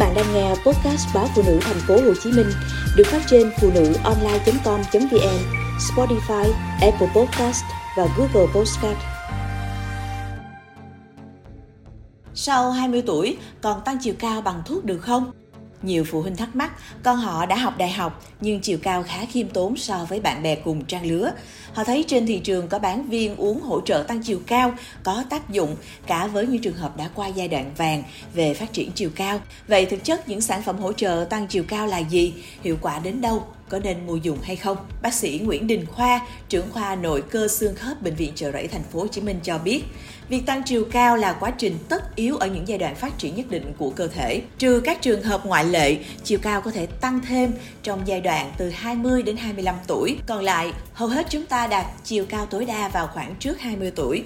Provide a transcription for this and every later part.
bạn đang nghe podcast báo phụ nữ thành phố Hồ Chí Minh được phát trên phụ nữ online.com.vn, Spotify, Apple Podcast và Google Podcast. Sau 20 tuổi, còn tăng chiều cao bằng thuốc được không? Nhiều phụ huynh thắc mắc, con họ đã học đại học nhưng chiều cao khá khiêm tốn so với bạn bè cùng trang lứa. Họ thấy trên thị trường có bán viên uống hỗ trợ tăng chiều cao, có tác dụng cả với những trường hợp đã qua giai đoạn vàng về phát triển chiều cao. Vậy thực chất những sản phẩm hỗ trợ tăng chiều cao là gì? Hiệu quả đến đâu? Có nên mua dùng hay không? Bác sĩ Nguyễn Đình Khoa, trưởng khoa nội cơ xương khớp bệnh viện Chợ Rẫy thành phố Hồ Chí Minh cho biết, việc tăng chiều cao là quá trình tất yếu ở những giai đoạn phát triển nhất định của cơ thể. Trừ các trường hợp ngoại lệ, chiều cao có thể tăng thêm trong giai đoạn từ 20 đến 25 tuổi. Còn lại, hầu hết chúng ta đạt chiều cao tối đa vào khoảng trước 20 tuổi.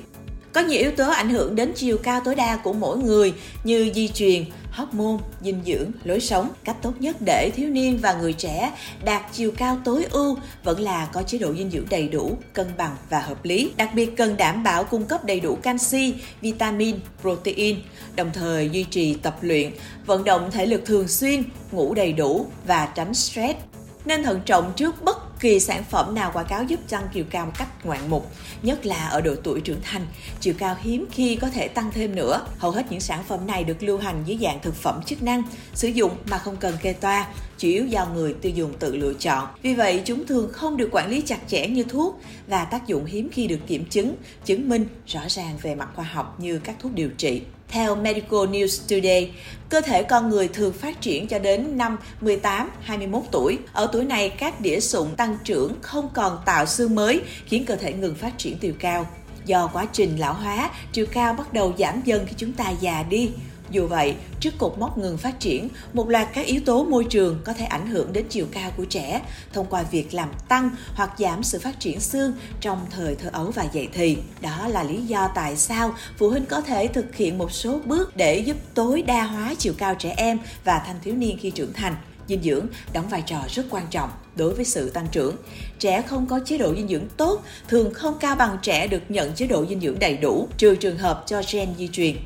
Có nhiều yếu tố ảnh hưởng đến chiều cao tối đa của mỗi người như di truyền, hormone, dinh dưỡng, lối sống. Cách tốt nhất để thiếu niên và người trẻ đạt chiều cao tối ưu vẫn là có chế độ dinh dưỡng đầy đủ, cân bằng và hợp lý. Đặc biệt cần đảm bảo cung cấp đầy đủ canxi, vitamin, protein, đồng thời duy trì tập luyện, vận động thể lực thường xuyên, ngủ đầy đủ và tránh stress nên thận trọng trước bất kỳ sản phẩm nào quảng cáo giúp tăng chiều cao một cách ngoạn mục, nhất là ở độ tuổi trưởng thành. Chiều cao hiếm khi có thể tăng thêm nữa. Hầu hết những sản phẩm này được lưu hành dưới dạng thực phẩm chức năng, sử dụng mà không cần kê toa, chủ yếu do người tiêu dùng tự lựa chọn. Vì vậy, chúng thường không được quản lý chặt chẽ như thuốc và tác dụng hiếm khi được kiểm chứng, chứng minh rõ ràng về mặt khoa học như các thuốc điều trị. Theo Medical News Today, cơ thể con người thường phát triển cho đến năm 18-21 tuổi. Ở tuổi này, các đĩa sụn tăng trưởng không còn tạo xương mới, khiến cơ thể ngừng phát triển chiều cao. Do quá trình lão hóa, chiều cao bắt đầu giảm dần khi chúng ta già đi. Dù vậy, trước cột mốc ngừng phát triển, một loạt các yếu tố môi trường có thể ảnh hưởng đến chiều cao của trẻ thông qua việc làm tăng hoặc giảm sự phát triển xương trong thời thơ ấu và dậy thì. Đó là lý do tại sao phụ huynh có thể thực hiện một số bước để giúp tối đa hóa chiều cao trẻ em và thanh thiếu niên khi trưởng thành dinh dưỡng đóng vai trò rất quan trọng đối với sự tăng trưởng. Trẻ không có chế độ dinh dưỡng tốt thường không cao bằng trẻ được nhận chế độ dinh dưỡng đầy đủ, trừ trường hợp cho gen di truyền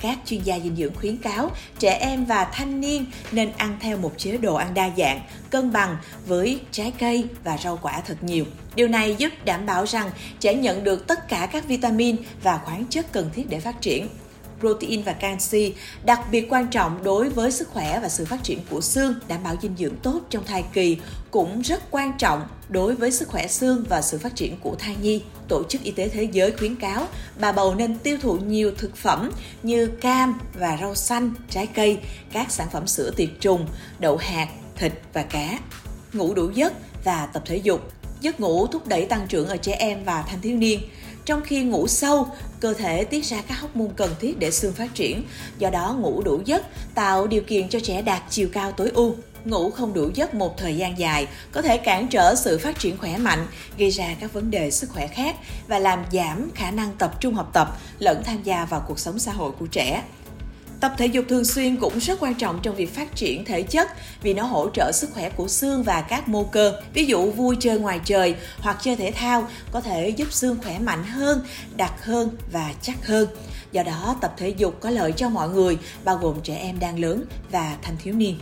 các chuyên gia dinh dưỡng khuyến cáo trẻ em và thanh niên nên ăn theo một chế độ ăn đa dạng, cân bằng với trái cây và rau quả thật nhiều. Điều này giúp đảm bảo rằng trẻ nhận được tất cả các vitamin và khoáng chất cần thiết để phát triển protein và canxi, đặc biệt quan trọng đối với sức khỏe và sự phát triển của xương, đảm bảo dinh dưỡng tốt trong thai kỳ cũng rất quan trọng đối với sức khỏe xương và sự phát triển của thai nhi. Tổ chức Y tế Thế giới khuyến cáo bà bầu nên tiêu thụ nhiều thực phẩm như cam và rau xanh, trái cây, các sản phẩm sữa tiệt trùng, đậu hạt, thịt và cá. Ngủ đủ giấc và tập thể dục. Giấc ngủ thúc đẩy tăng trưởng ở trẻ em và thanh thiếu niên. Trong khi ngủ sâu, cơ thể tiết ra các hóc môn cần thiết để xương phát triển. Do đó ngủ đủ giấc tạo điều kiện cho trẻ đạt chiều cao tối ưu. Ngủ không đủ giấc một thời gian dài có thể cản trở sự phát triển khỏe mạnh, gây ra các vấn đề sức khỏe khác và làm giảm khả năng tập trung học tập lẫn tham gia vào cuộc sống xã hội của trẻ. Tập thể dục thường xuyên cũng rất quan trọng trong việc phát triển thể chất vì nó hỗ trợ sức khỏe của xương và các mô cơ. Ví dụ vui chơi ngoài trời hoặc chơi thể thao có thể giúp xương khỏe mạnh hơn, đặc hơn và chắc hơn. Do đó, tập thể dục có lợi cho mọi người, bao gồm trẻ em đang lớn và thanh thiếu niên.